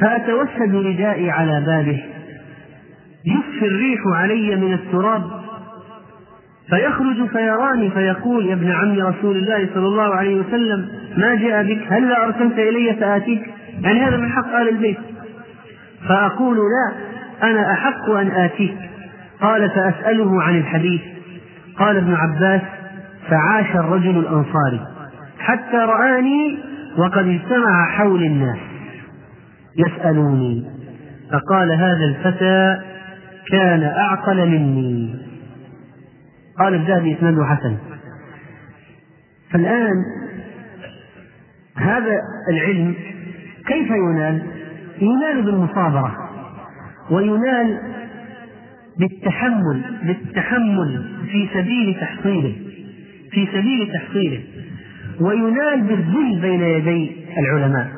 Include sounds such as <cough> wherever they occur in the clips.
فأتوسد ردائي على بابه. يخفي الريح علي من التراب. فيخرج فيراني فيقول يا ابن عم رسول الله صلى الله عليه وسلم ما جاء بك؟ هل لا أرسلت إلي فآتيك؟ يعني هذا من حق آل البيت. فأقول لا أنا أحق أن آتيك. قال فأسأله عن الحديث. قال ابن عباس فعاش الرجل الأنصاري حتى رآني وقد اجتمع حول الناس. يسألوني. فقال هذا الفتى كان أعقل مني. قال الذهبي إسناده حسن. فالآن هذا العلم كيف ينال؟ ينال بالمصابرة وينال بالتحمل بالتحمل في سبيل تحصيله في سبيل تحصيله وينال بالذل بين يدي العلماء.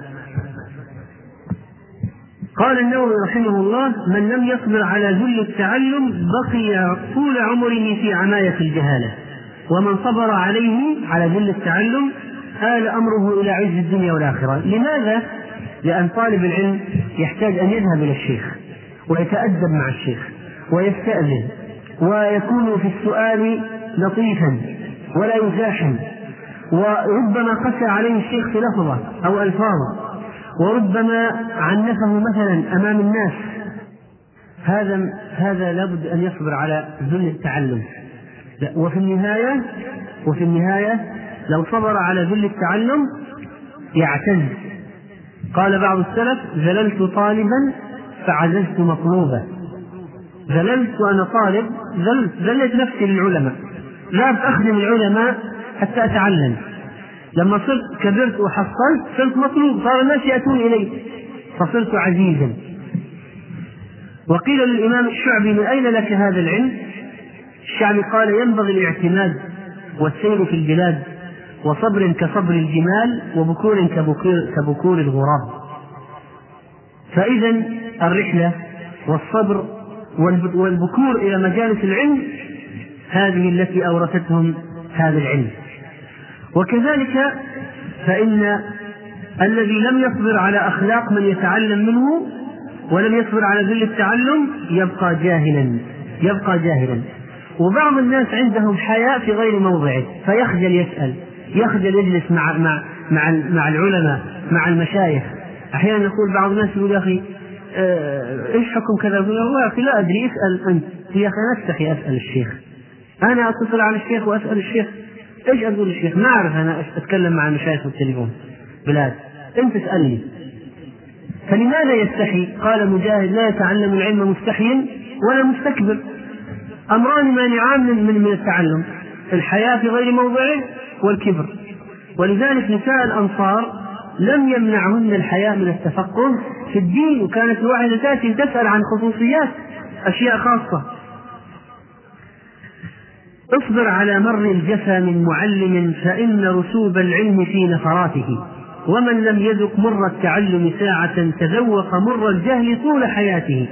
قال النووي رحمه الله من لم يصبر على ذل التعلم بقي طول عمره في عماية الجهالة ومن صبر عليه على ذل التعلم آل أمره إلى عز الدنيا والآخرة لماذا؟ لأن طالب العلم يحتاج أن يذهب إلى الشيخ ويتأدب مع الشيخ ويستأذن ويكون في السؤال لطيفا ولا يزاحم وربما قسى عليه الشيخ في لفظة أو ألفاظ وربما عنفه مثلا أمام الناس. هذا هذا لابد أن يصبر على ذل التعلم. وفي النهاية وفي النهاية لو صبر على ذل التعلم يعتز. قال بعض السلف ذللت طالبا فعززت مطلوبا. ذللت وأنا طالب ذلت نفسي للعلماء. لا أخدم العلماء حتى أتعلم. لما صرت كبرت وحصلت صرت مطلوب صار الناس يأتون إلي. فصرت عزيزا. وقيل للإمام الشعبي من أين لك هذا العلم؟ الشعبي قال ينبغي الاعتماد والسير في البلاد وصبر كصبر الجمال وبكور كبكور, كبكور الغراب. فإذا الرحلة والصبر والبكور إلى مجالس العلم هذه التي أورثتهم هذا العلم. وكذلك فإن الذي لم يصبر على أخلاق من يتعلم منه ولم يصبر على ذل التعلم يبقى جاهلا يبقى جاهلا. وبعض الناس عندهم حياء في غير موضعه فيخجل يسأل يخجل يجلس مع مع مع مع العلماء مع المشايخ. أحيانا يقول بعض الناس يقول يا أخي آه، إيش حكم كذا؟ يقول والله يا أخي لا أدري اسأل أنت. يا أخي أنا أستحي أسأل الشيخ. أنا أتصل على الشيخ وأسأل الشيخ. إيش أقول للشيخ؟ ما اعرف أنا أتكلم مع المشايخ بالتليفون بلاد أنت اسالني فلماذا يستحي؟ قال مجاهد لا يتعلم العلم مستحيا ولا مستكبر. أمران مانعان من من التعلم الحياة في غير موضعه والكبر. ولذلك نساء الأنصار لم يمنعهن الحياء من التفقه في الدين وكانت الواحدة تأتي تسأل عن خصوصيات أشياء خاصة. اصبر على مر الجفا من معلم فإن رسوب العلم في نفراته. ومن لم يذق مر التعلم ساعة تذوق مر الجهل طول حياته.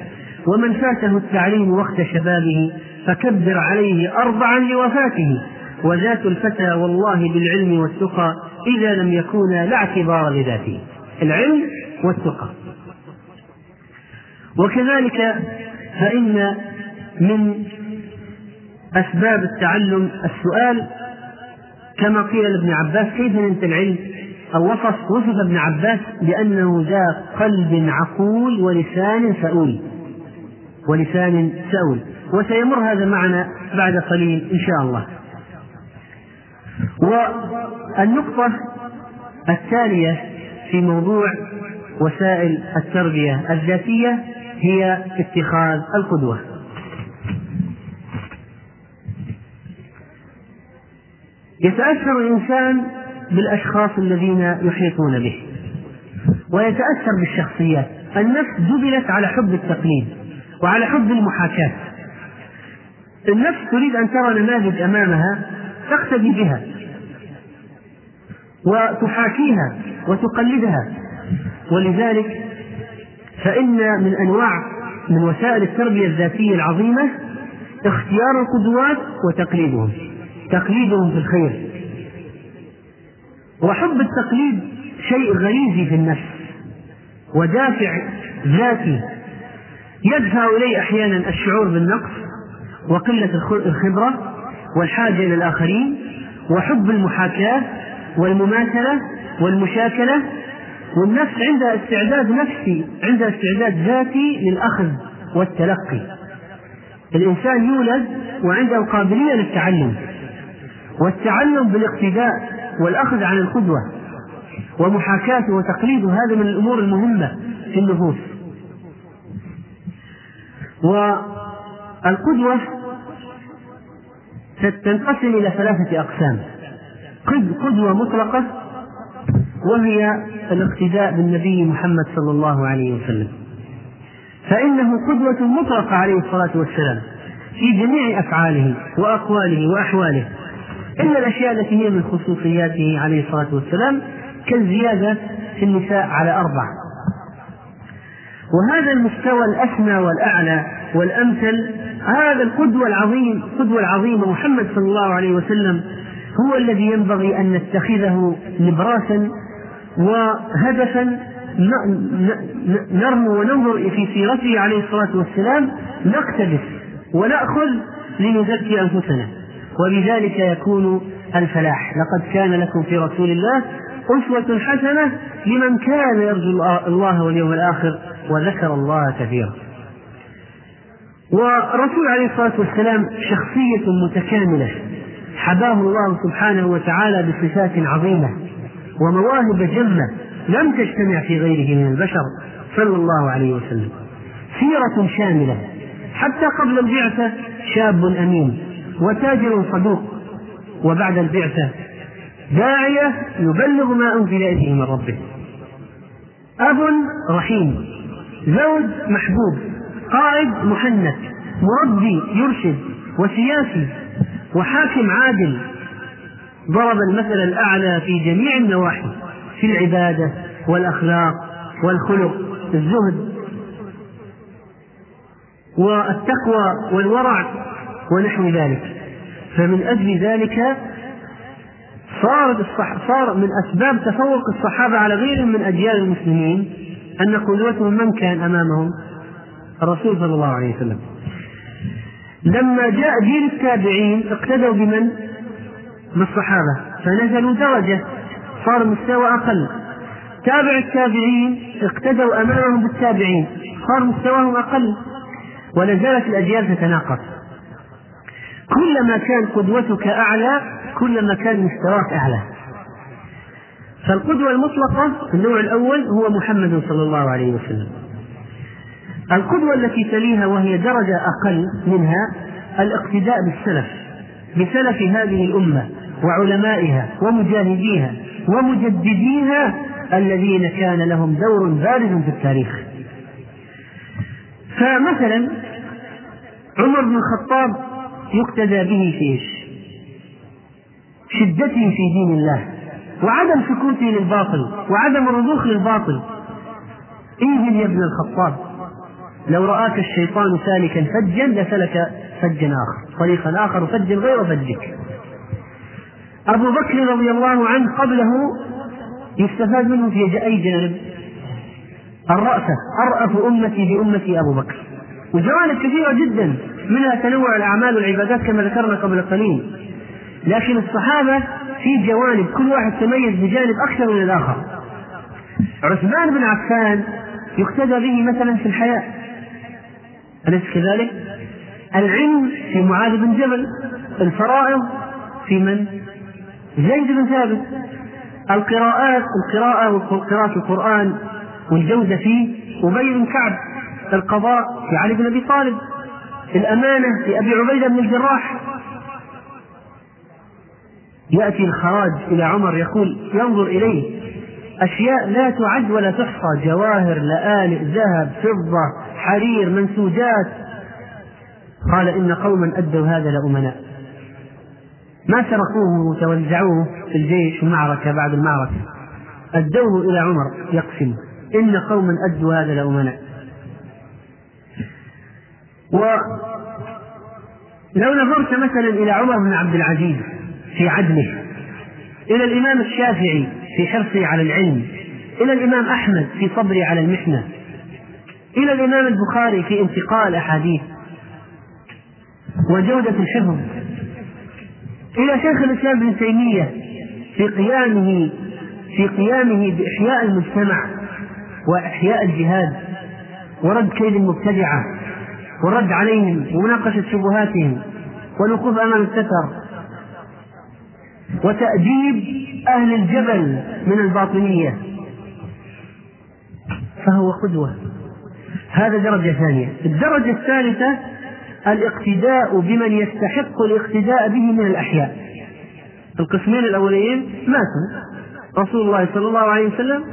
ومن فاته التعليم وقت شبابه فكبر عليه أربعا لوفاته. وذات الفتى والله بالعلم والتقى إذا لم يكونا لا اعتبار لذاته. العلم والتقى. وكذلك فإن من أسباب التعلم السؤال كما قيل لابن عباس كيف ننت العلم؟ أو وصف وصف ابن عباس بأنه ذا قلب عقول ولسان سؤول ولسان سؤول وسيمر هذا معنا بعد قليل إن شاء الله والنقطة التالية في موضوع وسائل التربية الذاتية هي اتخاذ القدوة. يتأثر الإنسان بالأشخاص الذين يحيطون به ويتأثر بالشخصيات. النفس جبلت على حب التقليد وعلى حب المحاكاة. النفس تريد أن ترى نماذج أمامها تقتدي بها وتحاكيها وتقلدها. ولذلك فإن من أنواع من وسائل التربية الذاتية العظيمة اختيار القدوات وتقليدهم. تقليدهم في الخير. وحب التقليد شيء غريزي في النفس ودافع ذاتي يدفع إليه أحيانا الشعور بالنقص وقلة الخبرة والحاجة إلى الآخرين وحب المحاكاة والمماثلة والمشاكلة والنفس عندها استعداد نفسي عندها استعداد ذاتي للأخذ والتلقي. الإنسان يولد وعنده قابلية للتعلم. والتعلم بالاقتداء والأخذ عن القدوة ومحاكاته وتقليده هذا من الأمور المهمة في النفوس. والقدوة تنقسم إلى ثلاثة أقسام. قدوة مطلقة وهي الاقتداء بالنبي محمد صلى الله عليه وسلم. فإنه قدوة مطلقة عليه الصلاة والسلام في جميع أفعاله وأقواله وأحواله. إلا الأشياء التي هي من خصوصياته عليه الصلاة والسلام كالزيادة في النساء على أربع وهذا المستوى الأسمى والأعلى والأمثل هذا القدوة العظيم القدوة العظيمة محمد صلى الله عليه وسلم هو الذي ينبغي أن نتخذه نبراسا وهدفا نرمو وننظر في سيرته عليه الصلاة والسلام نقتبس ونأخذ لنزكي أنفسنا. وبذلك يكون الفلاح. لقد كان لكم في رسول الله أسوة حسنة لمن كان يرجو الله واليوم الآخر وذكر الله كثيرا. والرسول عليه الصلاة والسلام شخصية متكاملة. حباه الله سبحانه وتعالى بصفات عظيمة ومواهب جمة لم تجتمع في غيره من البشر صلى الله عليه وسلم. سيرة شاملة. حتى قبل البعثة شاب أمين. وتاجر صدوق وبعد البعثة داعية يبلغ ما أنزل إليه من ربه. أب رحيم زوج محبوب قائد محنك مربي يرشد وسياسي وحاكم عادل. ضرب المثل الأعلى في جميع النواحي في العبادة والأخلاق والخلق الزهد والتقوى والورع. ونحو ذلك. فمن أجل ذلك صار صار من أسباب تفوق الصحابة على غيرهم من أجيال المسلمين أن قدوتهم من كان أمامهم؟ الرسول صلى الله عليه وسلم. لما جاء جيل التابعين اقتدوا بمن؟ بالصحابة فنزلوا درجة صار مستوى أقل. تابع التابعين اقتدوا أمامهم بالتابعين صار مستواهم أقل. ولا زالت الأجيال تتناقص كلما كان قدوتك أعلى كلما كان مستواك أعلى. فالقدوة المطلقة النوع الأول هو محمد صلى الله عليه وسلم. القدوة التي تليها وهي درجة أقل منها الاقتداء بالسلف بسلف هذه الأمة وعلمائها ومجاهديها ومجدديها الذين كان لهم دور بارز في التاريخ. فمثلا عمر بن الخطاب يقتدى به في إيش؟ شدته في دين الله. وعدم سكوته للباطل. وعدم الرضوخ للباطل. انزل يا ابن الخطاب. لو رآك الشيطان سالكا فجا لسلك فجا آخر. طريقا آخر فجا غير فجك أبو بكر رضي الله عنه قبله يستفاد منه في أي جانب؟ الرأفة أرأف أمتي بأمتي أبو بكر. وجوانب كثيرة جدا. منها تنوع الأعمال والعبادات كما ذكرنا قبل قليل. لكن الصحابة في جوانب كل واحد تميز بجانب أكثر من الآخر. عثمان بن عفان يقتدى به مثلا في الحياة. أليس كذلك؟ العلم في معاذ بن جبل الفرائض في من؟ زيد بن ثابت. القراءات القراءة وقراءة القرآن والجودة فيه. أبي بن كعب القضاء في علي بن أبي طالب. الأمانة في أبي عبيدة بن الجراح. يأتي الخراج إلى عمر يقول ينظر إليه أشياء لا تعد ولا تحصى جواهر لآلئ ذهب فضة حرير منسوجات. قال إن قوما أدوا هذا لأمناء. ما سرقوه وتوزعوه في الجيش المعركة بعد المعركة. أدوه إلى عمر يقسم. إن قوما أدوا هذا لأمناء. ولو نظرت مثلا إلى عمر بن عبد العزيز في عدله إلى الإمام الشافعي في حرصه على العلم إلى الإمام أحمد في صبره على المحنة إلى الإمام البخاري في انتقاء الأحاديث وجودة الحفظ إلى شيخ الإسلام ابن تيمية في قيامه في قيامه بإحياء المجتمع وإحياء الجهاد ورد كيد المبتدعة والرد عليهم ومناقشة شبهاتهم والوقوف أمام الستر. وتأديب أهل الجبل من الباطنية. فهو قدوة. هذا درجة ثانية. الدرجة الثالثة الاقتداء بمن يستحق الاقتداء به من الأحياء. القسمين الأولين ماتوا. رسول الله صلى الله عليه وسلم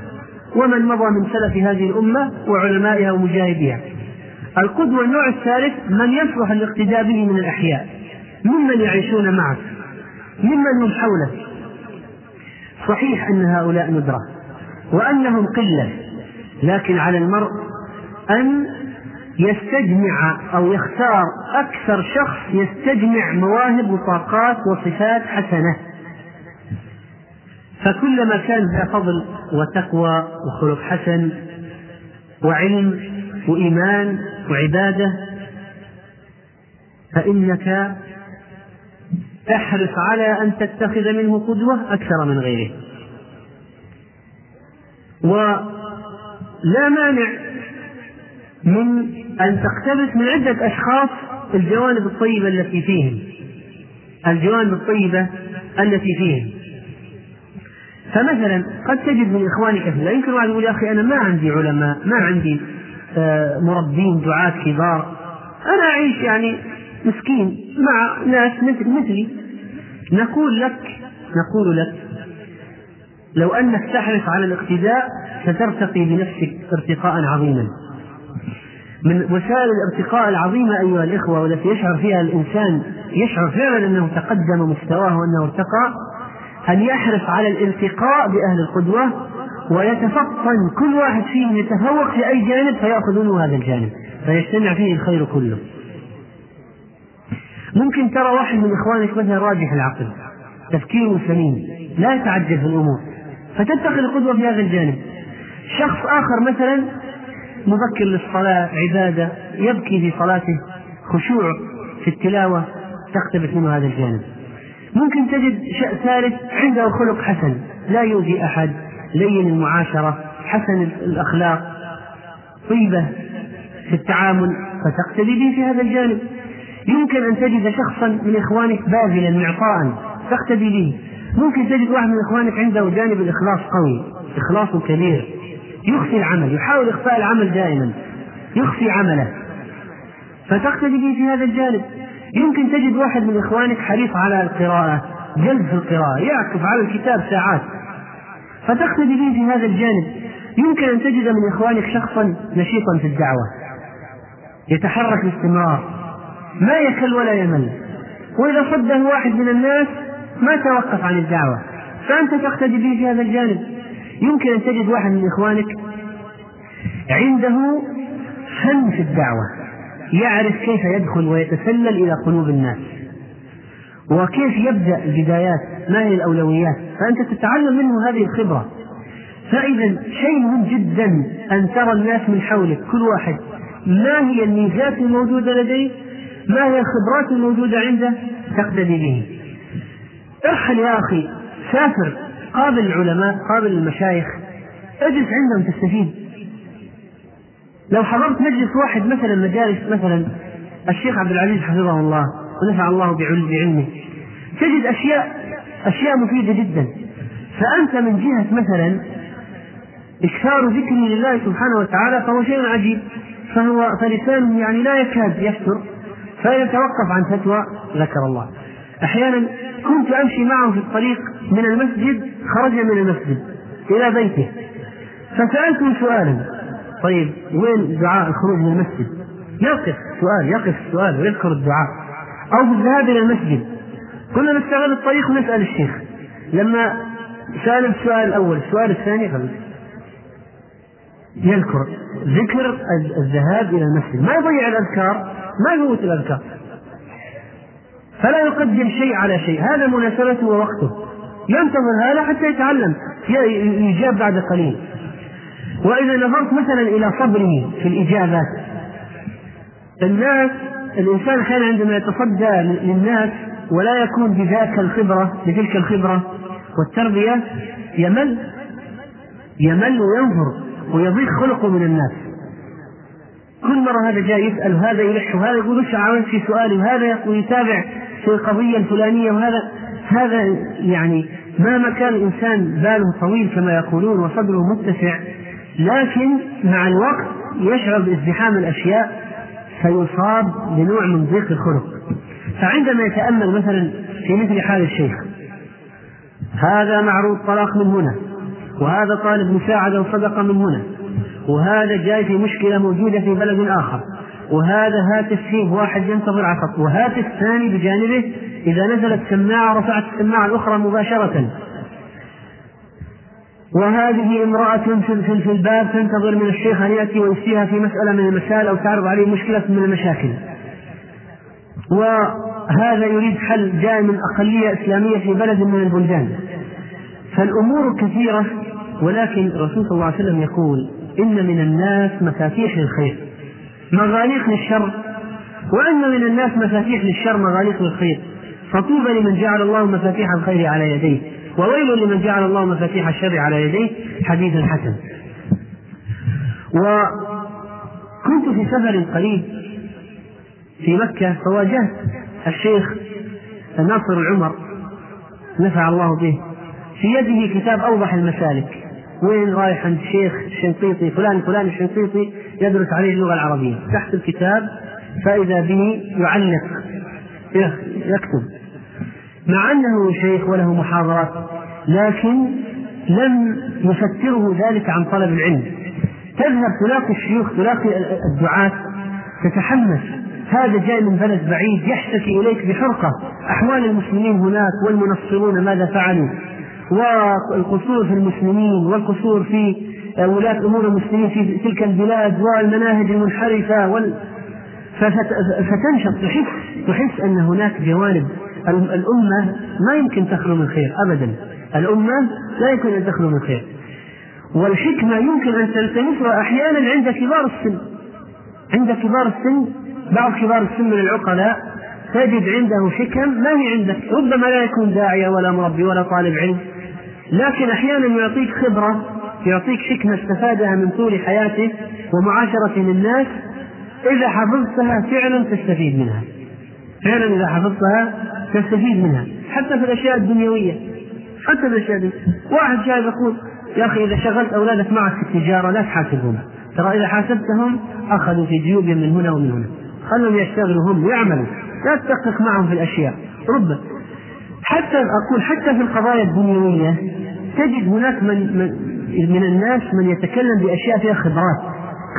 ومن مضى من سلف هذه الأمة وعلمائها ومجاهديها. القدوة النوع الثالث من يصلح الاقتداء به من الأحياء. ممن يعيشون معك ممن هم حولك صحيح أن هؤلاء ندرة. وأنهم قلة. لكن على المرء أن يستجمع أو يختار أكثر شخص يستجمع مواهب وطاقات وصفات حسنة. فكلما كان ذا فضل وتقوى وخلق حسن وعلم وإيمان وعبادة فإنك تحرص على أن تتخذ منه قدوة أكثر من غيره. ولا مانع من أن تقتبس من عدة أشخاص الجوانب الطيبة التي فيهم. الجوانب الطيبة التي فيهم. فمثلا قد تجد من إخوانك لا يمكن واحد يقول يا أخي أنا ما عندي علماء ما عندي مربين دعاة كبار. أنا أعيش يعني مسكين مع ناس مثل مثلي. نقول لك نقول لك لو أنك تحرص على الاقتداء سترتقي بنفسك ارتقاء عظيما. من وسائل الارتقاء العظيمة أيها الإخوة والتي يشعر فيها الإنسان يشعر فعلا أنه تقدم مستواه وأنه ارتقى أن يحرص على الالتقاء بأهل القدوة ويتفطن كل واحد فيهم يتفوق في أي جانب فيأخذ منه هذا الجانب فيجتمع فيه الخير كله. ممكن ترى واحد من إخوانك مثلا راجح العقل تفكيره سليم لا يتعجل في الأمور فتتخذ القدوة في هذا الجانب. شخص آخر مثلا مبكر للصلاة عبادة يبكي في صلاته خشوع في التلاوة تقتبس منه هذا الجانب. ممكن تجد شيء ثالث عنده خلق حسن لا يؤذي أحد. لين المعاشرة حسن الأخلاق طيبة في التعامل فتقتدي به في هذا الجانب. يمكن أن تجد شخصا من إخوانك باذلا معطاء تقتدي به. ممكن تجد واحد من إخوانك عنده جانب الإخلاص قوي إخلاص كبير. يخفي العمل يحاول إخفاء العمل دائما. يخفي عمله. فتقتدي به في هذا الجانب. يمكن تجد واحد من إخوانك حريص على القراءة جلد في القراءة يعكف على الكتاب ساعات. فتقتدي به في هذا الجانب. يمكن أن تجد من إخوانك شخصا نشيطا في الدعوة. يتحرك باستمرار. ما يكل ولا يمل. وإذا صده واحد من الناس ما توقف عن الدعوة. فأنت تقتدي به في هذا الجانب. يمكن أن تجد واحد من إخوانك عنده فن في الدعوة. يعرف كيف يدخل ويتسلل إلى قلوب الناس. وكيف يبدأ البدايات؟ ما هي الأولويات؟ فأنت تتعلم منه هذه الخبرة. فإذا شيء مهم جدا أن ترى الناس من حولك كل واحد. ما هي الميزات الموجودة لديه؟ ما هي الخبرات الموجودة عنده؟ تقتدي به. ارحل يا أخي سافر. قابل العلماء قابل المشايخ. اجلس عندهم تستفيد. لو حضرت مجلس واحد مثلا مجالس مثلا الشيخ عبد العزيز حفظه الله. ونفع الله بعلمه. تجد اشياء أشياء مفيدة جدا. فأنت من جهة مثلا اكثار ذكر لله سبحانه وتعالى فهو شيء عجيب. فهو فلسانه يعني لا يكاد يفتر. فيتوقف عن فتوى ذكر الله. أحيانا كنت أمشي معه في الطريق من المسجد خرج من المسجد إلى بيته. فسالته سؤالا. طيب وين دعاء الخروج من المسجد؟ يقف سؤال يقف السؤال ويذكر الدعاء. أو في الذهاب إلى المسجد. كنا نستغل الطريق ونسأل الشيخ. لما سأل السؤال الأول السؤال الثاني خلص يذكر ذكر الذهاب إلى المسجد. ما يضيع الأذكار ما يفوت الأذكار. فلا يقدم شيء على شيء. هذا مناسبته ووقته. ينتظر هذا حتى يتعلم. يجاب بعد قليل. وإذا نظرت مثلا إلى صبره في الإجابات الناس الإنسان أحيانا عندما يتصدى للناس ولا يكون بذاك الخبرة بتلك الخبرة والتربية يمل يمل وينظر ويضيق خلقه من الناس. كل مرة هذا جاي يسأل وهذا يلح وهذا يقول وش في سؤالي وهذا يتابع في القضية الفلانية وهذا هذا يعني ما كان الإنسان باله طويل كما يقولون وصدره متسع لكن مع الوقت يشعر بازدحام الأشياء فيصاب بنوع من ضيق الخلق. فعندما يتأمل مثلا في مثل حال الشيخ هذا معروض طلاق من هنا وهذا طالب مساعدة وصدقة من هنا وهذا جاي في مشكلة موجودة في بلد آخر وهذا هاتف فيه واحد ينتظر عصب وهاتف ثاني بجانبه إذا نزلت سماعة رفعت السماعة الأخرى مباشرة وهذه امرأة في, الباب تنتظر من الشيخ أن يأتي ويفتيها في مسألة من المسائل أو تعرض عليه مشكلة من المشاكل. وهذا يريد حل جاء من أقلية إسلامية في بلد من البلدان. فالأمور كثيرة ولكن الرسول صلى الله عليه وسلم يقول إن من الناس مفاتيح للخير مغاليق للشر وأن من الناس مفاتيح للشر مغاليق للخير. فطوبى لمن جعل الله مفاتيح الخير على يديه. وويل لمن جعل الله مفاتيح الشر على يديه حديث حسن. وكنت في سفر قريب في مكة فواجهت الشيخ ناصر العمر نفع الله به في يده كتاب أوضح المسالك. وين رايح عند شيخ الشنقيطي؟ فلان فلان الشنقيطي يدرس عليه اللغة العربية. تحت الكتاب فإذا به يعلق يكتب. مع أنه شيخ وله محاضرات لكن لم يفتره ذلك عن طلب العلم. تذهب تلاقي الشيوخ تلاقي الدعاة تتحمس. هذا جاي من بلد بعيد يحتكي إليك بحرقة. أحوال المسلمين هناك والمنصرون ماذا فعلوا؟ والقصور في المسلمين والقصور في ولاة أمور المسلمين في تلك البلاد والمناهج المنحرفة وال... فتنشط. تحس تحس أن هناك جوانب الأمة ما يمكن تخلو من خير أبدا. الأمة لا يمكن أن تخلو من خير. والحكمة يمكن أن تلتمسها أحيانا عند كبار السن. عند كبار السن بعض كبار السن من العقلاء تجد عنده حكم ما هي عندك. ربما لا يكون داعية ولا مربي ولا طالب علم. لكن أحيانا يعطيك خبرة يعطيك حكمة استفادها من طول حياته ومعاشرة الناس إذا حفظتها فعلا تستفيد منها. فعلا إذا حفظتها تستفيد منها حتى في الأشياء الدنيوية حتى في الأشياء دي واحد جاي يقول يا أخي إذا شغلت أولادك معك في التجارة لا تحاسبهم ترى إذا حاسبتهم أخذوا في جيوبهم من هنا ومن هنا خلهم يشتغلوا هم ويعملوا لا تدقق معهم في الأشياء. ربما حتى أقول حتى في القضايا الدنيوية تجد هناك من, من, من الناس من يتكلم بأشياء فيها خبرات.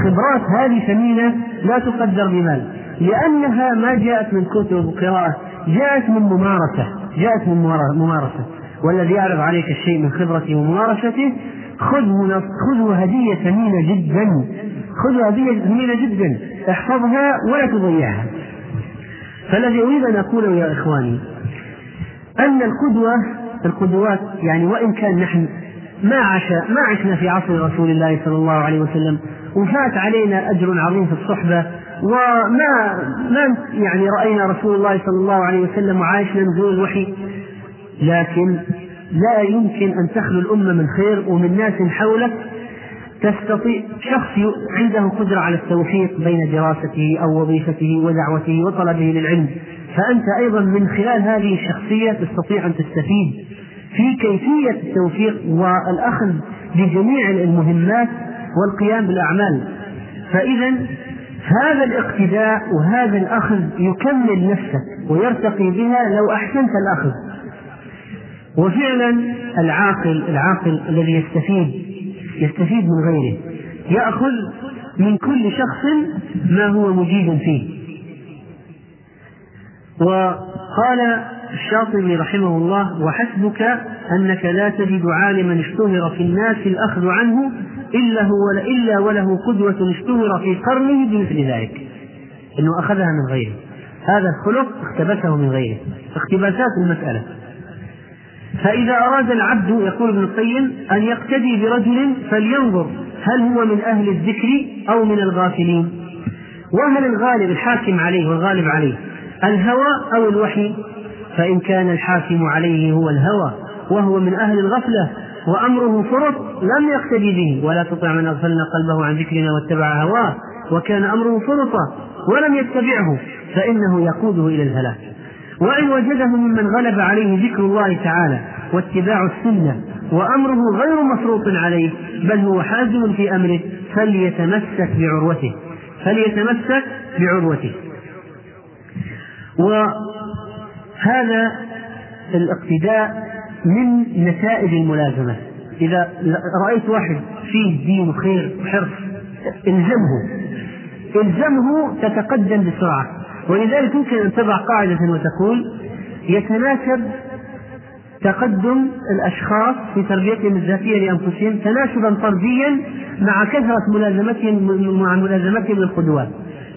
خبرات هذه ثمينة لا تقدر بمال. لأنها ما جاءت من كتب وقراءة جاءت من ممارسة جاءت من ممارسة والذي يعرض عليك الشيء من خبرته وممارسته خذه خذه هدية ثمينة جدا. خذه هدية ثمينة جدا. احفظها ولا تضيعها. فالذي أريد أن أقوله يا إخواني أن القدوة القدوات يعني وإن كان نحن ما عاش ما عشنا في عصر رسول الله صلى الله عليه وسلم وفات علينا أجر عظيم في الصحبة وما ما يعني رأينا رسول الله صلى الله عليه وسلم وعايشنا نزول الوحي. لكن لا يمكن أن تخلو الأمة من خير ومن ناس حولك تستطيع شخص عنده قدرة على التوفيق بين دراسته أو وظيفته ودعوته وطلبه للعلم. فأنت أيضا من خلال هذه الشخصية تستطيع أن تستفيد في كيفية التوفيق والأخذ بجميع المهمات والقيام بالأعمال. فإذا هذا الاقتداء وهذا الأخذ يكمل نفسك ويرتقي بها لو أحسنت الأخذ. وفعلا العاقل العاقل الذي يستفيد يستفيد من غيره. يأخذ من كل شخص ما هو مجيد فيه. وقال الشاطبي رحمه الله وحسبك أنك لا تجد عالما اشتهر في الناس الأخذ عنه إلا هو إلا وله قدوة اشتهر في قرنه بمثل ذلك. أنه أخذها من غيره. هذا الخلق اقتبسه من غيره. اقتباسات المسألة. فإذا أراد العبد يقول ابن القيم أن يقتدي برجل فلينظر هل هو من أهل الذكر أو من الغافلين. وهل الغالب الحاكم عليه والغالب عليه الهوى أو الوحي؟ فإن كان الحاكم عليه هو الهوى وهو من أهل الغفلة وأمره فرط لم يقتدي به. ولا تطع من أغفلنا قلبه عن ذكرنا واتبع هواه. وكان أمره فرطا ولم يتبعه فإنه يقوده إلى الهلاك. وإن وجده ممن غلب عليه ذكر الله تعالى واتباع السنة وأمره غير مفروط عليه بل هو حازم في أمره فليتمسك بعروته. فليتمسك بعروته. وهذا الاقتداء من نتائج الملازمة. إذا رأيت واحد فيه دين وخير وحرص إلزمه. إلزمه تتقدم بسرعة. ولذلك يمكن أن تضع قاعدة وتقول يتناسب تقدم الأشخاص في تربيتهم الذاتية لأنفسهم تناسبا طرديا مع كثرة ملازمتهم مع ملازمتهم للقدوات.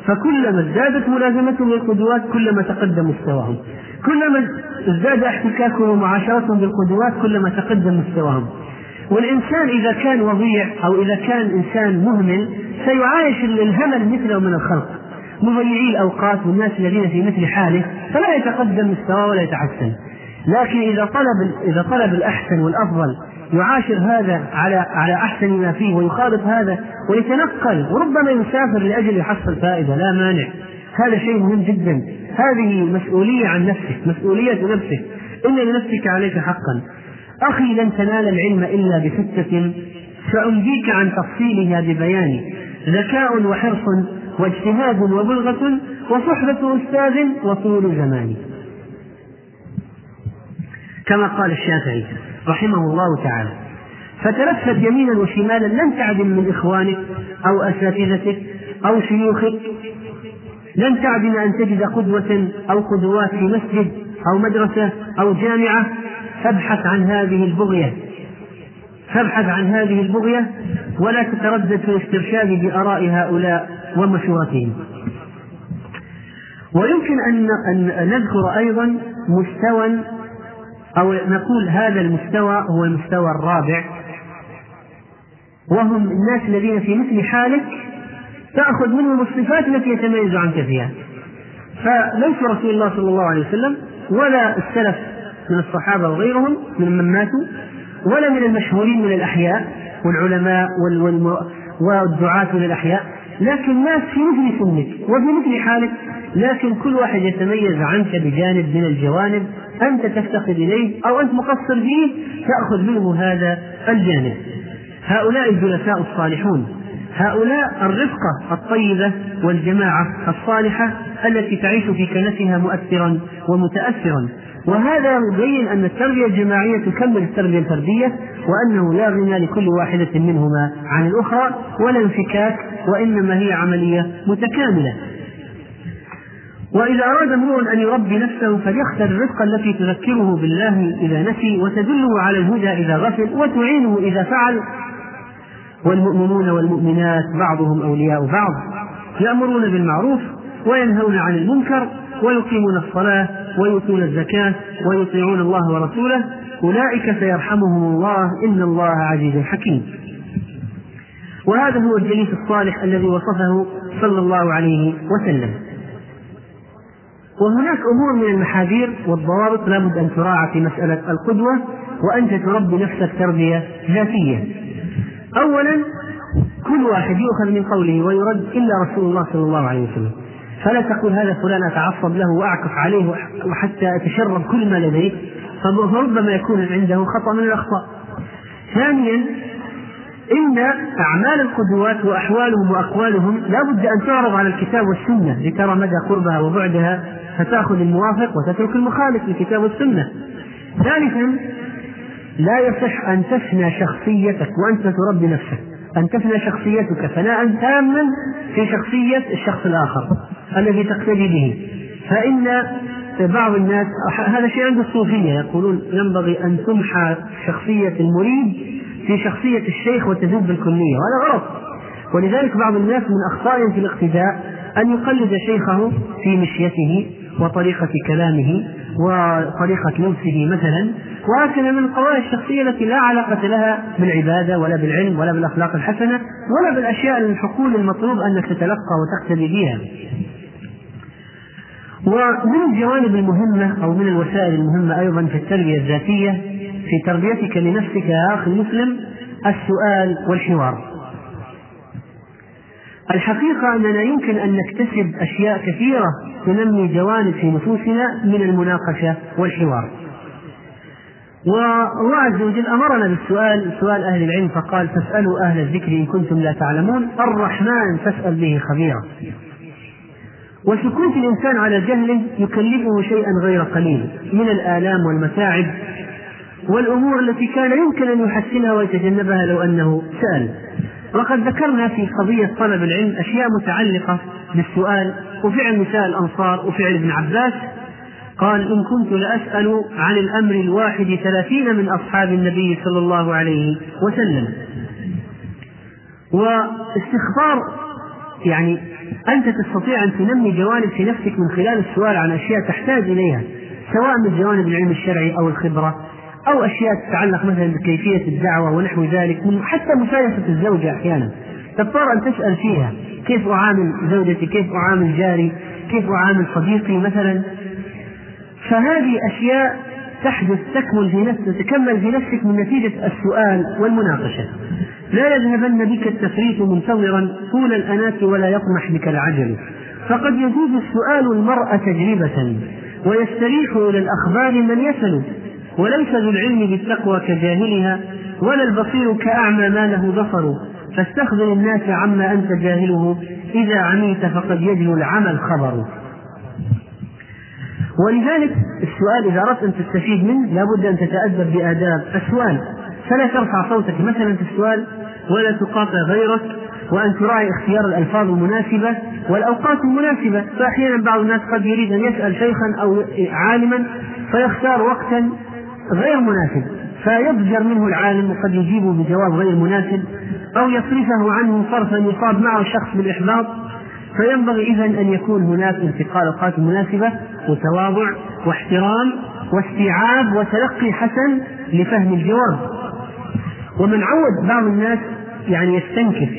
فكلما ازدادت ملازمتهم للقدوات كلما تقدم مستواهم. كلما ازداد احتكاكهم ومعاشرتهم بالقدوات كلما تقدم مستواهم. والإنسان إذا كان وضيع أو إذا كان إنسان مهمل سيعايش الهمل مثله من الخلق. مضيعي الأوقات والناس الذين في مثل حاله فلا يتقدم مستواه ولا يتحسن لكن إذا طلب إذا طلب الأحسن والأفضل يعاشر هذا على على أحسن ما فيه ويخالط هذا ويتنقل وربما يسافر لأجل يحصل فائدة لا مانع. هذا شيء مهم جدا. هذه مسؤولية عن نفسك مسؤولية نفسك. إن لنفسك عليك حقا. أخي لن تنال العلم إلا بستة. سأنجيك عن تفصيلها ببيان. ذكاء وحرص واجتهاد وبلغة وصحبة أستاذ وطول زمان. كما قال الشافعي رحمه الله تعالى. فتلفت يمينا وشمالا لن تعدم من إخوانك أو أساتذتك أو شيوخك. لن تعدم أن تجد قدوة أو قدوات في مسجد أو مدرسة أو جامعة. فابحث عن هذه البغية. فابحث عن هذه البغية ولا تتردد في الاسترشاد بآراء هؤلاء ومشورتهم. ويمكن أن أن نذكر أيضا مستوى أو نقول هذا المستوى هو المستوى الرابع. وهم الناس الذين في مثل حالك تأخذ منهم الصفات التي يتميز عنك فيها. فليس رسول الله صلى الله عليه وسلم ولا السلف من الصحابة وغيرهم من من ماتوا ولا من المشهورين من الأحياء والعلماء والدعاة من الأحياء لكن ناس في مثل سنك وفي مثل حالك لكن كل واحد يتميز عنك بجانب من الجوانب أنت تفتقد إليه أو أنت مقصر فيه تأخذ منه هذا الجانب. هؤلاء الجلساء الصالحون هؤلاء الرفقة الطيبة والجماعة الصالحة التي تعيش في كنفها مؤثرا ومتأثرا. وهذا يبين أن التربية الجماعية تكمل التربية الفردية وأنه لا غنى لكل واحدة منهما عن الأخرى ولا انفكاك وإنما هي عملية متكاملة. وإذا أراد امرؤ أن يربي نفسه فليختر الرفقة التي تذكره بالله إذا نسي وتدله على الهدى إذا غفل وتعينه إذا فعل. والمؤمنون والمؤمنات بعضهم أولياء بعض يأمرون بالمعروف وينهون عن المنكر ويقيمون الصلاة ويؤتون الزكاة ويطيعون الله ورسوله. أولئك سيرحمهم الله إن الله عزيز حكيم. وهذا هو الجليس الصالح الذي وصفه صلى الله عليه وسلم. وهناك أمور من المحاذير والضوابط لابد أن تراعى في مسألة القدوة وأنت تربي نفسك تربية ذاتية. اولا كل واحد يؤخذ من قوله ويرد إلا رسول الله صلى الله عليه وسلم. فلا تقول هذا فلان أتعصب له وأعكف عليه وحتى أتشرب كل ما لديه فربما يكون عنده خطأ من الأخطاء. ثانيا إن أعمال القدوات وأحوالهم وأقوالهم لا بد أن تعرض على الكتاب والسنة لترى مدى قربها وبعدها فتأخذ الموافق وتترك المخالف للكتاب والسنة. ثالثا لا يصح أن تفنى شخصيتك وأنت تربي نفسك، أن تفنى شخصيتك فناء تاما في شخصية الشخص الآخر الذي تقتدي به، فإن بعض الناس هذا شيء عند الصوفية يقولون ينبغي أن تمحى شخصية المريد في شخصية الشيخ وتذوب بالكلية وهذا غلط. ولذلك بعض الناس من أخطائهم في الاقتداء أن يقلد شيخه في مشيته وطريقة كلامه وطريقة لبسه مثلا وهكذا من القضايا الشخصية التي لا علاقة لها بالعبادة ولا بالعلم ولا بالأخلاق الحسنة ولا بالأشياء الحقول المطلوب أنك تتلقى وتقتدي بها. ومن الجوانب المهمة أو من الوسائل المهمة أيضا في التربية الذاتية في تربيتك لنفسك يا أخي المسلم السؤال والحوار. الحقيقة أننا يمكن أن نكتسب أشياء كثيرة تنمي جوانب في نفوسنا من المناقشة والحوار. والله عز وجل أمرنا بالسؤال سؤال أهل العلم فقال فاسألوا أهل الذكر إن كنتم لا تعلمون الرحمن فاسأل به خبيرا. وسكوت الإنسان على جهله يكلفه شيئا غير قليل من الآلام والمتاعب والأمور التي كان يمكن أن يحسنها ويتجنبها لو أنه سأل. وقد ذكرنا في قضية طلب العلم أشياء متعلقة بالسؤال وفعل نساء الأنصار وفعل ابن عباس. قال إن كنت لأسأل عن الأمر الواحد ثلاثين من أصحاب النبي صلى الله عليه وسلم. واستخبار يعني أنت تستطيع أن تنمي جوانب في نفسك من خلال السؤال عن أشياء تحتاج إليها سواء من جوانب العلم الشرعي أو الخبرة أو أشياء تتعلق مثلا بكيفية الدعوة ونحو ذلك من حتى مسايسة الزوجة أحيانا. تضطر أن تسأل فيها كيف أعامل زوجتي؟ كيف أعامل جاري؟ كيف أعامل صديقي مثلا؟ فهذه أشياء تحدث تكمل في نفسك تتكمل في نفسك من نتيجة السؤال والمناقشة. لا يذهبن بك التفريط منتظرا طول الأناة ولا يطمح بك العجل. فقد يجوز السؤال المرء تجربة ويستريح إلى الأخبار من يسل وليس ذو العلم بالتقوى كجاهلها ولا البصير كأعمى ما له بصر. فاستخبر الناس عما أنت جاهله إذا عميت فقد يجهل العمى الخبر. ولذلك السؤال إذا أردت أن تستفيد منه لابد أن تتأدب بآداب السؤال. فلا ترفع صوتك مثلا في السؤال ولا تقاطع غيرك وأن تراعي اختيار الألفاظ المناسبة والأوقات المناسبة. فأحيانا بعض الناس قد يريد أن يسأل شيخا أو عالما فيختار وقتا غير مناسب. فيضجر منه العالم وقد يجيبه بجواب غير مناسب أو يصرفه عنه صرفا يصاب معه الشخص بالإحباط. فينبغي إذا أن يكون هناك انتقال أوقات مناسبة وتواضع واحترام واستيعاب وتلقي حسن لفهم الجواب. ومن عود بعض الناس يعني يستنكف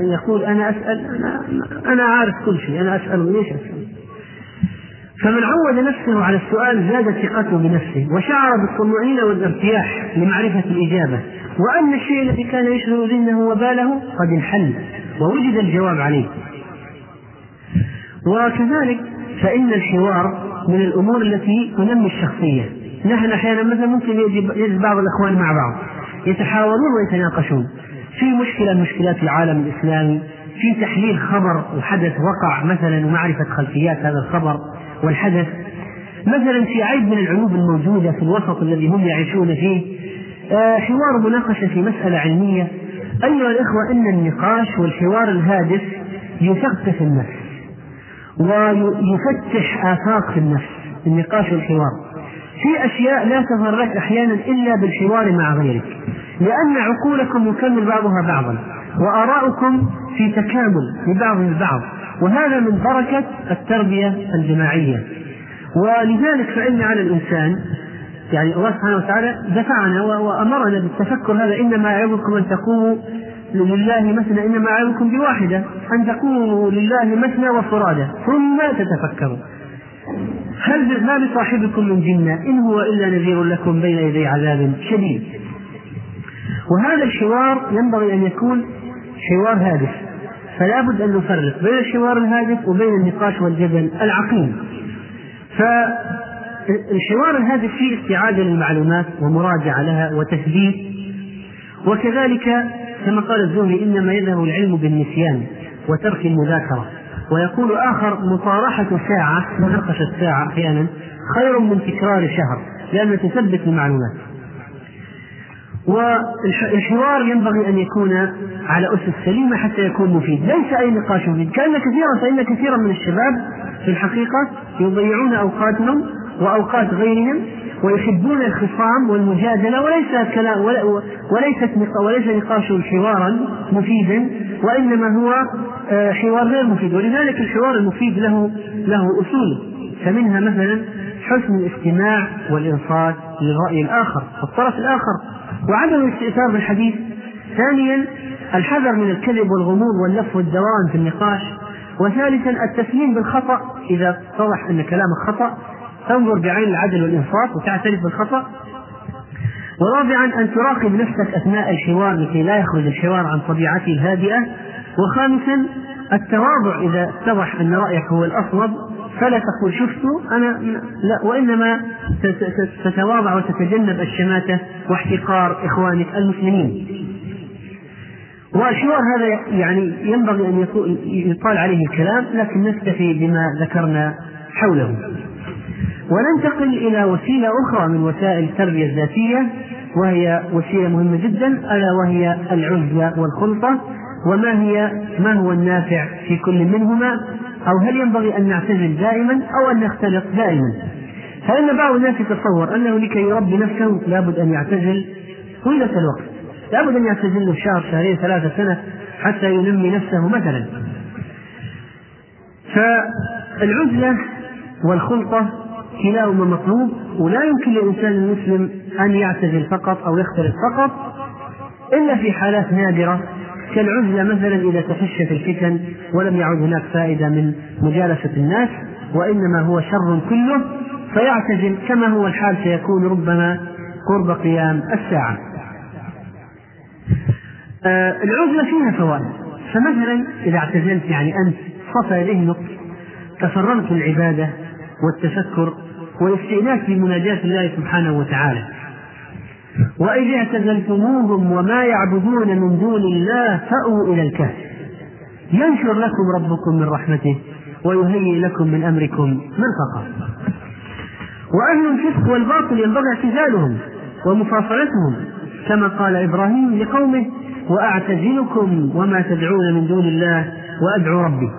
يقول أنا أسأل أنا, أنا عارف كل شيء أنا أسأل ليش أسأل؟ فمن عود نفسه على السؤال زادت ثقته بنفسه وشعر بالطمأنينة والارتياح لمعرفة الإجابة. وأن الشيء الذي كان يشغل ذهنه وباله قد انحل ووجد الجواب عليه. وكذلك فإن الحوار من الأمور التي تنمي الشخصية. نحن أحيانا مثلا ممكن يجد بعض الأخوان مع بعض يتحاورون ويتناقشون. في مشكلة مشكلات العالم الإسلامي في تحليل خبر وحدث وقع مثلا ومعرفة خلفيات هذا الخبر والحدث. مثلا في عيب من العيوب الموجودة في الوسط الذي هم يعيشون فيه آه، حوار مناقشة في مسألة علمية. أيها الإخوة إن النقاش والحوار الهادف يثقف النفس. ويفتح آفاق في النفس النقاش والحوار. في أشياء لا تظهر لك أحيانا إلا بالحوار مع غيرك لأن عقولكم يكمل بعضها بعضا وآراؤكم في تكامل لبعض البعض وهذا من بركة التربية الجماعية. ولذلك فإن على الإنسان يعني الله سبحانه وتعالى دفعنا وأمرنا بالتفكر هذا إنما يعظكم أن تقوموا لله مثنى إنما أعظكم بواحدة أن تقوموا لله مثنى وفرادى ثم تتفكروا. هل ما بصاحبكم من جنة؟ إن هو إلا نذير لكم بين يدي عذاب شديد. وهذا الحوار ينبغي أن يكون حوار هادف. فلا بد أن نفرق بين الحوار الهادف وبين النقاش والجدل العقيم. فالحوار الهادف فيه استعادة للمعلومات ومراجعة لها وتثبيت. وكذلك كما قال الزهري إنما يذهب العلم بالنسيان وترك المذاكرة. ويقول آخر مطارحة ساعة مناقشة ساعة أحيانا خير من تكرار شهر لأنها تثبت المعلومات. والحوار ينبغي أن يكون على أسس سليمة حتى يكون مفيد. ليس أي نقاش مفيد. كأن كثيرا فإن كثيرا من الشباب في الحقيقة يضيعون أوقاتهم وأوقات غيرهم ويحبون الخصام والمجادلة وليس كلام وليست وليس نقاش حوارا مفيدا وإنما هو آه، حوار غير مفيد ولذلك الحوار المفيد له له أصول. فمنها مثلا حسن الاستماع والإنصات للرأي الآخر الطرف الآخر وعدم الاستئثار بالحديث ثانيا الحذر من الكذب والغموض واللف والدوام في النقاش. وثالثا التسليم بالخطأ إذا اتضح أن كلامك خطأ. تنظر بعين العدل والإنصاف وتعترف بالخطأ. ورابعا أن تراقب نفسك أثناء الحوار لكي لا يخرج الحوار عن طبيعته الهادئة. وخامسا التواضع إذا اتضح أن رأيك هو الأصوب فلا تقول شفت أنا لا وإنما تتواضع وتتجنب الشماتة واحتقار إخوانك المسلمين. والحوار هذا يعني ينبغي أن يطال عليه الكلام لكن نكتفي بما ذكرنا حوله. وننتقل إلى وسيلة أخرى من وسائل التربية الذاتية وهي وسيلة مهمة جدا ألا وهي العزلة والخلطة. وما هي ما هو النافع في كل منهما؟ أو هل ينبغي أن نعتزل دائما أو أن نختلط دائما؟ فإن بعض الناس يتصور أنه لكي يربي نفسه لابد أن يعتزل طيلة الوقت. لابد أن يعتزل له شهر شهرين ثلاثة سنة حتى ينمي نفسه مثلا. فالعزلة والخلطة كلاهما مطلوب ولا يمكن للإنسان المسلم أن يعتزل فقط أو يختلف فقط إلا في حالات نادرة كالعزلة مثلا إذا تفشت الفتن ولم يعد هناك فائدة من مجالسة الناس وإنما هو شر كله فيعتزل كما هو الحال سيكون ربما قرب قيام الساعة. آه العزلة فيها فوائد. فمثلا إذا اعتزلت يعني أنت صفى ذهنك تفرغت العبادة والتفكر والاستئناس بمناجاة الله سبحانه وتعالى. وإذ اعتزلتموهم وما يعبدون من دون الله فأووا إلى الكهف. ينشر لكم ربكم من رحمته ويهيئ لكم من أمركم مرفقا. وأهل الفسق والباطل ينبغي اعتزالهم ومفاصلتهم كما قال إبراهيم لقومه وأعتزلكم وما تدعون من دون الله وأدعو ربي.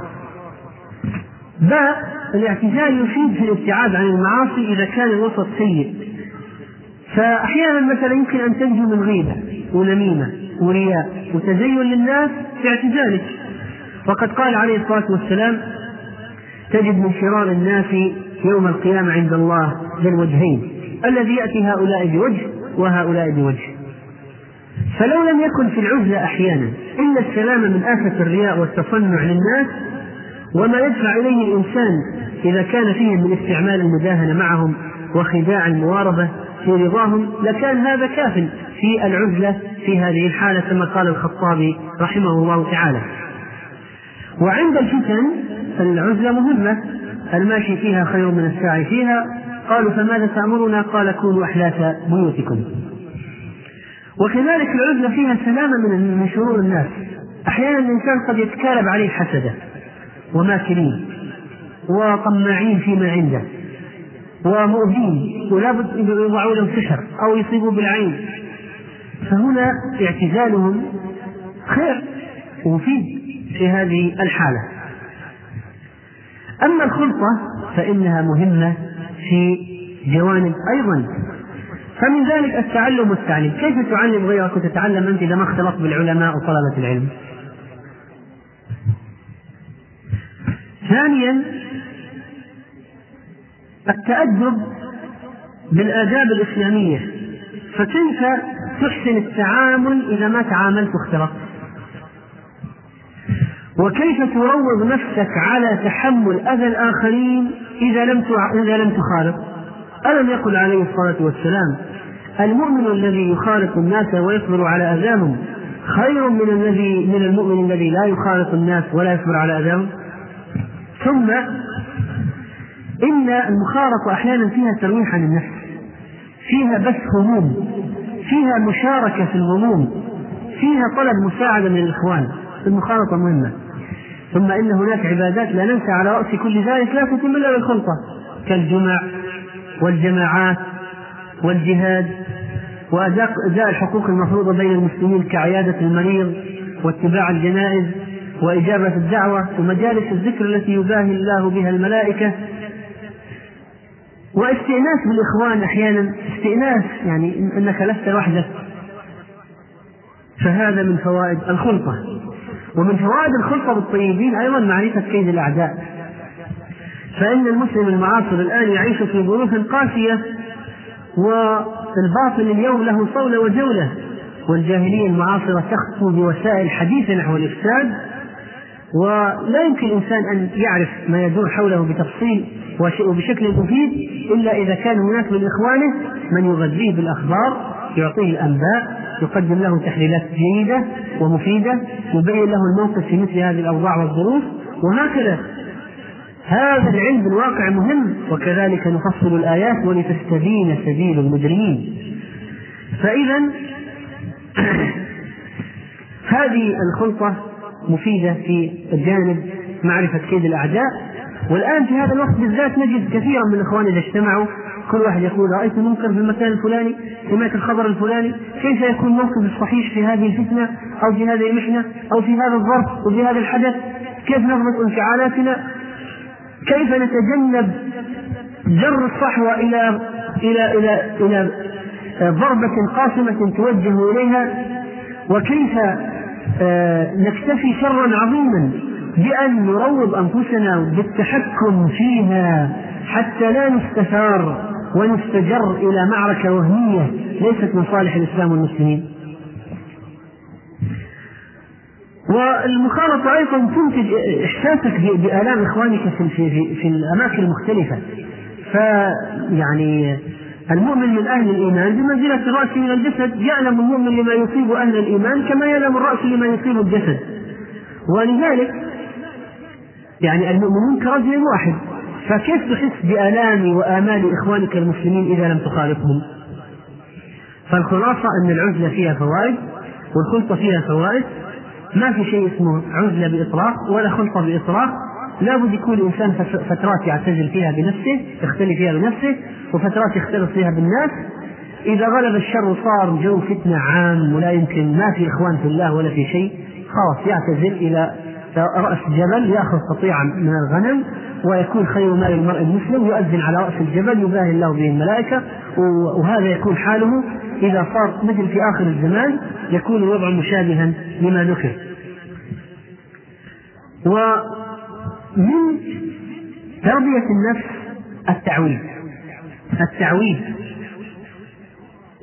باء الاعتزال يفيد في الابتعاد عن المعاصي إذا كان الوسط سيء. فأحيانا مثلا يمكن أن تنجو من غيبة ونميمة ورياء وتزين للناس في اعتزالك وقد قال عليه الصلاة والسلام تجد من شرار الناس يوم القيامة عند الله ذا الوجهين الذي يأتي هؤلاء بوجه وهؤلاء بوجه. فلو لم يكن في العزلة أحيانا إلا السلام من آفة الرياء والتصنع للناس وما يدفع إليه الإنسان إذا كان فيهم من استعمال المداهنة معهم وخداع المواربة في رضاهم لكان هذا كاف في العزلة في هذه الحالة كما قال الخطابي رحمه الله تعالى. وعند الفتن العزلة مهمة الماشي فيها خير من الساعي فيها. قالوا فماذا تأمرنا؟ قال كونوا أحلاف بيوتكم. وكذلك العزلة فيها سلامة من شرور الناس. أحيانا الإنسان قد يتكالب عليه حسدة. وماكرين وطماعين فيما عنده ومؤذين ولا بد يضعوا له سحر أو يصيبوا بالعين. فهنا اعتزالهم خير ومفيد في هذه الحالة. أما الخلطة فإنها مهمة في جوانب أيضا. فمن ذلك التعلم والتعليم كيف تعلم غيرك وتتعلم أنت إذا ما اختلطت بالعلماء وطلبة العلم؟ ثانيا التأدب بالآداب الإسلامية. فكيف تحسن التعامل إذا ما تعاملت واختلطت؟ وكيف تروض نفسك على تحمل أذى الآخرين إذا لم إذا لم تخالط؟ ألم يقل عليه الصلاة والسلام المؤمن الذي يخالط الناس ويصبر على أذاهم خير من الذي من المؤمن الذي لا يخالط الناس ولا يصبر على أذاهم؟ ثم إن المخالطة أحيانا فيها ترويح عن النفس فيها بث هموم فيها مشاركة في الغموم فيها طلب مساعدة من الإخوان المخالطة مهمة. ثم إن هناك عبادات لا ننسى على رأس كل ذلك لا تتم إلا بالخلطة كالجمع والجماعات والجهاد وأداء الحقوق المفروضة بين المسلمين كعيادة المريض واتباع الجنائز. وإجابة الدعوة ومجالس الذكر التي يباهي الله بها الملائكة. واستئناس بالإخوان أحيانا استئناس يعني أنك لست وحدك. فهذا من فوائد الخلطة. ومن فوائد الخلطة بالطيبين أيضا معرفة كيد الأعداء. فإن المسلم المعاصر الآن يعيش في ظروف قاسية والباطل اليوم له صولة وجولة والجاهلية المعاصرة تخطو بوسائل حديثة نحو الإفساد ولا يمكن الإنسان أن يعرف ما يدور حوله بتفصيل وبشكل مفيد إلا إذا كان هناك من إخوانه من يغذيه بالأخبار يعطيه الأنباء يقدم له تحليلات جيدة ومفيدة يبين له الموقف في مثل هذه الأوضاع والظروف وهكذا. هذا العلم بالواقع مهم وكذلك نفصل الآيات ولتستبين سبيل المجرمين. فإذا <coughs> هذه الخلطة مفيدة في جانب معرفة كيد الأعداء. والآن في هذا الوقت بالذات نجد كثيرا من الإخوان إذا اجتمعوا كل واحد يقول رأيت منكر في المكان الفلاني سمعت الخبر الفلاني كيف يكون موقف الصحيح في هذه الفتنة أو في هذه المحنة أو في هذا الظرف وفي هذا الحدث؟ كيف نضبط انفعالاتنا؟ كيف نتجنب جر الصحوة إلى إلى إلى إلى ضربة قاسمة توجه إليها؟ وكيف نكتفي شرا عظيما بأن نروض أنفسنا بالتحكم فيها حتى لا نستثار ونستجر إلى معركة وهمية ليست من صالح الإسلام والمسلمين. والمخالطة أيضا تنتج إحساسك بآلام إخوانك في, في, في الأماكن المختلفة. فيعني المؤمن من أهل الإيمان بمنزلة الرأس من الجسد يعلم المؤمن لما يصيب أهل الإيمان كما يعلم الرأس لما يصيب الجسد. ولذلك يعني المؤمنون كرجل واحد فكيف تحس بآلام وآمال إخوانك المسلمين إذا لم تخالطهم فالخلاصة أن العزلة فيها فوائد والخلطة فيها فوائد. ما في شيء اسمه عزلة بإطلاق ولا خلطة بإطلاق. لابد يكون الإنسان فترات يعتزل فيها بنفسه يختلي فيها بنفسه وفترات يختلط فيها بالناس. إذا غلب الشر صار جو فتنة عام ولا يمكن ما في إخوان في الله ولا في شيء خلاص يعتزل إلى رأس جبل يأخذ قطيعا من الغنم ويكون خير مال المرء المسلم يؤذن على رأس الجبل يباهي الله به الملائكة وهذا يكون حاله. إذا صار مثل في آخر الزمان يكون الوضع مشابها لما ذكر ومن تربية النفس التعويض التعويض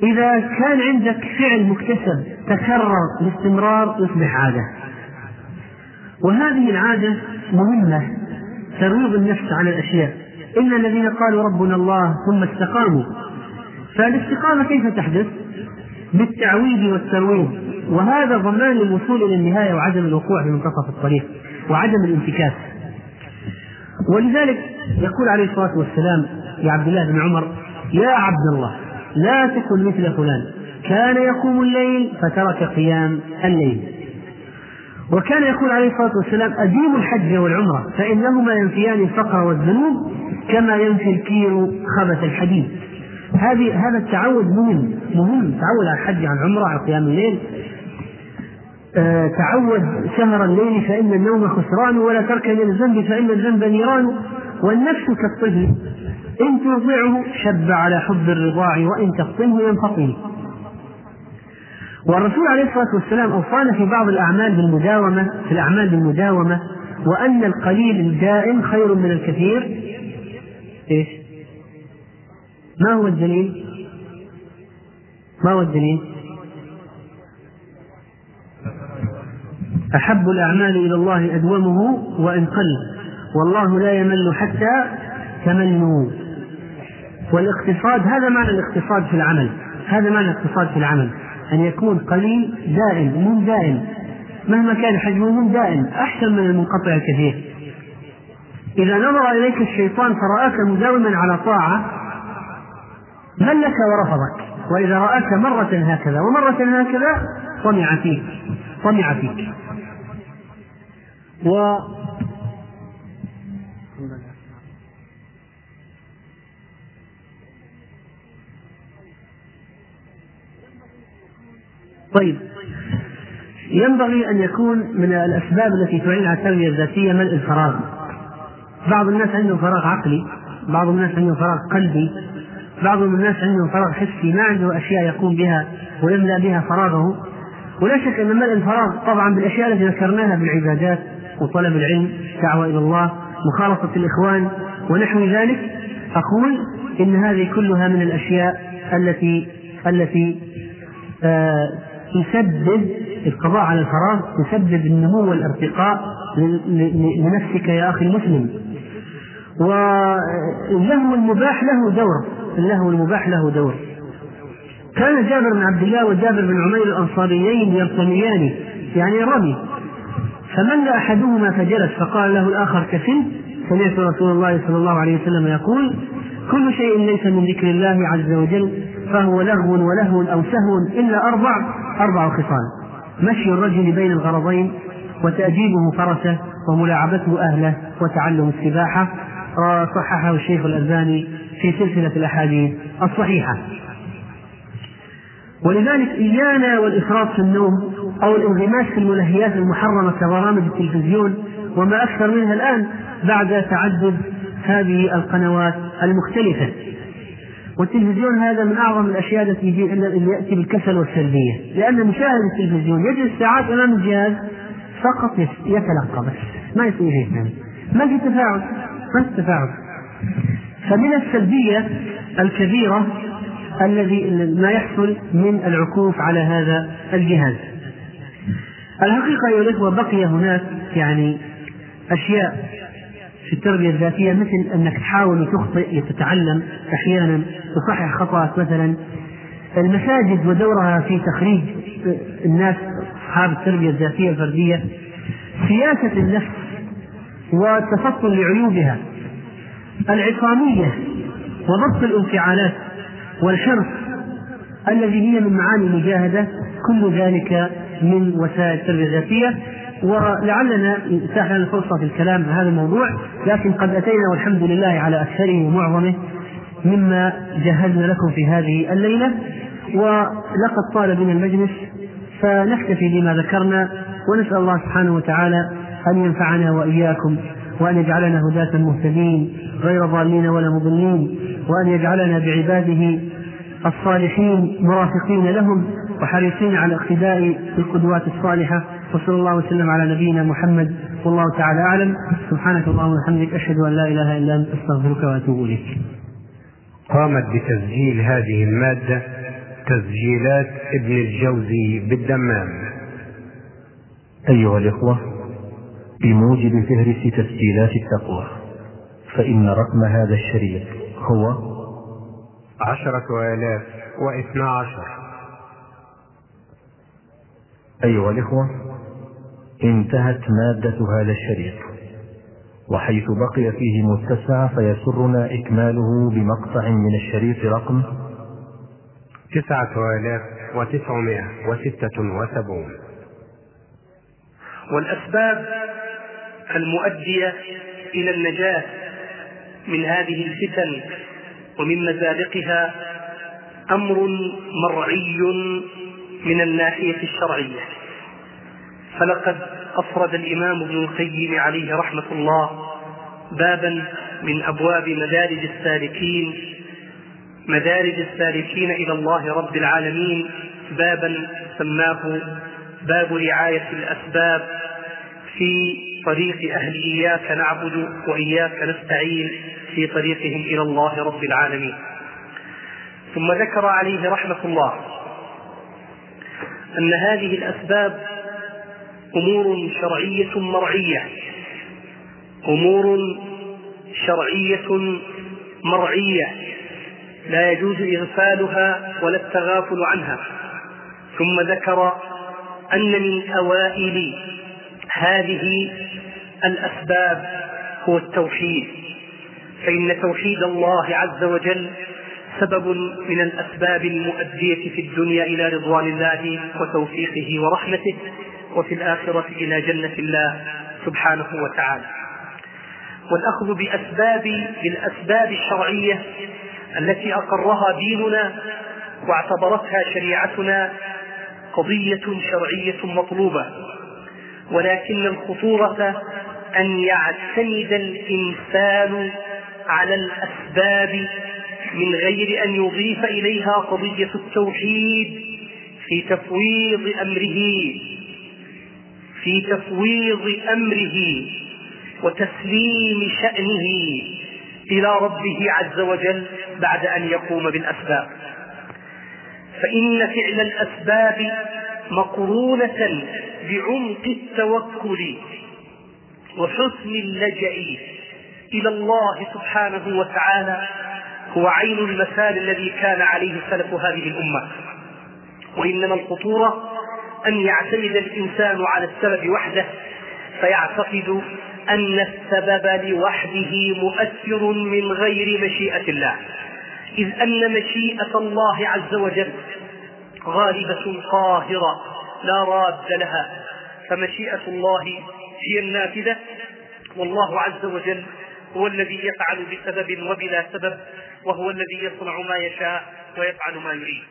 إذا كان عندك فعل مكتسب تكرر باستمرار يصبح عادة. وهذه العادة مهمة ترويض النفس على الأشياء. إن الذين قالوا ربنا الله ثم استقاموا. فالاستقامة كيف تحدث؟ بالتعويض والترويض. وهذا ضمان الوصول إلى النهاية وعدم الوقوع في منتصف الطريق وعدم الانتكاس. ولذلك يقول عليه الصلاة والسلام لعبد الله بن عمر يا عبد الله لا تكن مثل فلان كان يقوم الليل فترك قيام الليل. وكان يقول عليه الصلاة والسلام أديموا الحج والعمرة فإنهما ينفيان الفقر والذنوب كما ينفي الكير خبث الحديد. هذه هذا التعود مهم مهم تعود على الحج على العمرة على قيام الليل. تعود سهر الليل فإن النوم خسران ولا ترك من الذنب فإن الذنب نيران والنفس كالطفل إن ترضعه شب على حب الرضاع وإن تفطمه ينفطم والرسول عليه الصلاة والسلام أوصانا في بعض الأعمال بالمداومة في الأعمال بالمداومة وأن القليل الدائم خير من الكثير إيش؟ ما هو الدليل؟ ما هو الدليل؟ أحب الأعمال إلى الله أدومه وإن قل والله لا يمل حتى تملوا والاقتصاد هذا معنى الاقتصاد في العمل. هذا معنى الاقتصاد في العمل. أن يكون قليل دائم مو دائم. مهما كان حجمه مو دائم أحسن من المنقطع الكثير إذا نظر إليك الشيطان فرآك مداوما على طاعة ملك ورفضك. وإذا رآك مرة هكذا ومرة هكذا طمع فيك. طمع فيك و طيب. ينبغي أن يكون من الأسباب التي تعين على التربية الذاتية ملء الفراغ. بعض الناس عندهم فراغ عقلي بعض الناس عندهم فراغ قلبي بعض الناس عندهم فراغ حسي ما عنده أشياء يقوم بها ويملأ بها فراغه. ولا شك أن ملء الفراغ طبعا بالأشياء التي ذكرناها بالعبادات وطلب العلم الدعوة إلى الله مخالطة الإخوان ونحو ذلك. أقول إن هذه كلها من الأشياء التي التي آه تسبب القضاء على الفراغ تسبب النمو والارتقاء لنفسك يا أخي المسلم. واللهو المباح له دور اللهو المباح له دور. كان جابر بن عبد الله وجابر بن عمير الأنصاريين يرتميان يعني رمي. فمل أحدهما فجلس فقال له الآخر كفل سمعت رسول الله صلى الله عليه وسلم يقول كل شيء ليس من ذكر الله عز وجل فهو لغو ولهو أو سهو إلا أربع أربع خصال. مشي الرجل بين الغرضين وتأديبه فرسه وملاعبته أهله وتعلم السباحة. صححه الشيخ الألباني في سلسلة الأحاديث الصحيحة. ولذلك إيانا والإفراط في النوم أو الانغماس في الملهيات المحرمة كبرامج التلفزيون وما أكثر منها الآن بعد تعدد هذه القنوات المختلفة. والتلفزيون هذا من أعظم الأشياء التي اللي يأتي بالكسل والسلبية. لأن مشاهد التلفزيون يجلس ساعات أمام الجهاز فقط يتلقى بس. ما يسوي شيء ثاني ما في تفاعل. ما في تفاعل. فمن السلبية الكبيرة الذي ما يحصل من العكوف على هذا الجهاز. الحقيقة أيها الإخوة بقي هناك يعني أشياء في التربية الذاتية مثل أنك تحاول تخطئ لتتعلم أحيانا تصحح خطأك مثلا. المساجد ودورها في تخريج الناس أصحاب التربية الذاتية الفردية سياسة النفس والتفطن لعيوبها العصامية وضبط الانفعالات. والحرص الذي هي من معاني المجاهدة كل ذلك من وسائل التربية الذاتية. ولعلنا اتاح لنا فرصة في الكلام في هذا الموضوع لكن قد أتينا والحمد لله على أكثره ومعظمه مما جهزنا لكم في هذه الليلة. ولقد طال بنا المجلس فنكتفي بما ذكرنا ونسأل الله سبحانه وتعالى أن ينفعنا وإياكم وأن يجعلنا هداة مهتدين غير ضالين ولا مضلين وأن يجعلنا بعباده الصالحين مرافقين لهم وحريصين على الاقتداء بالقدوات الصالحة. وصلى الله وسلم على نبينا محمد. والله تعالى أعلم. سبحانك اللهم وبحمدك أشهد أن لا إله إلا أنت أستغفرك وأتوب إليك. قامت بتسجيل هذه المادة تسجيلات ابن الجوزي بالدمام. أيها الإخوة بموجب فهرس تسجيلات التقوى فإن رقم هذا الشريط هو عشرة آلاف واثنا عشر أيها الإخوة انتهت مادة هذا الشريط وحيث بقي فيه متسع فيسرنا إكماله بمقطع من الشريط رقم تسعة آلاف وتسعمائة وستة وسبعون. والأسباب المؤدية إلى النجاة من هذه الفتن ومن مزالقها أمر مرعي من الناحية الشرعية. فلقد أفرد الإمام ابن القيم عليه رحمة الله بابا من أبواب مدارج السالكين مدارج السالكين إلى الله رب العالمين بابا سماه باب رعاية الأسباب في طريق أهل إياك نعبد وإياك نستعين. في طريقهم إلى الله رب العالمين. ثم ذكر عليه رحمة الله أن هذه الأسباب أمور شرعية مرعية. أمور شرعية مرعية. لا يجوز إغفالها ولا التغافل عنها. ثم ذكر أن من أوائل هذه الأسباب هو التوحيد. فإن توحيد الله عز وجل سبب من الأسباب المؤدية في الدنيا إلى رضوان الله وتوفيقه ورحمته وفي الآخرة إلى جنة الله سبحانه وتعالى. والأخذ بأسباب بالأسباب الشرعية التي أقرها ديننا واعتبرتها شريعتنا قضية شرعية مطلوبة. ولكن الخطورة أن يعتمد الإنسان على الأسباب من غير أن يضيف إليها قضية التوحيد في تفويض أمره في تفويض أمره وتسليم شأنه إلى ربه عز وجل بعد أن يقوم بالأسباب. فإن فعل الأسباب مقرونة بعمق التوكل وحسن اللجأ إلى الله سبحانه وتعالى هو عين المثال الذي كان عليه سلف هذه الأمة. وإنما الخطورة أن يعتمد الإنسان على السبب وحده فيعتقد أن السبب لوحده مؤثر من غير مشيئة الله. إذ أن مشيئة الله عز وجل غالبة قاهرة لا راد لها. فمشيئة الله هي النافذة والله عز وجل هو الذي يفعل بسبب وبلا سبب وهو الذي يصنع ما يشاء ويفعل ما يريد.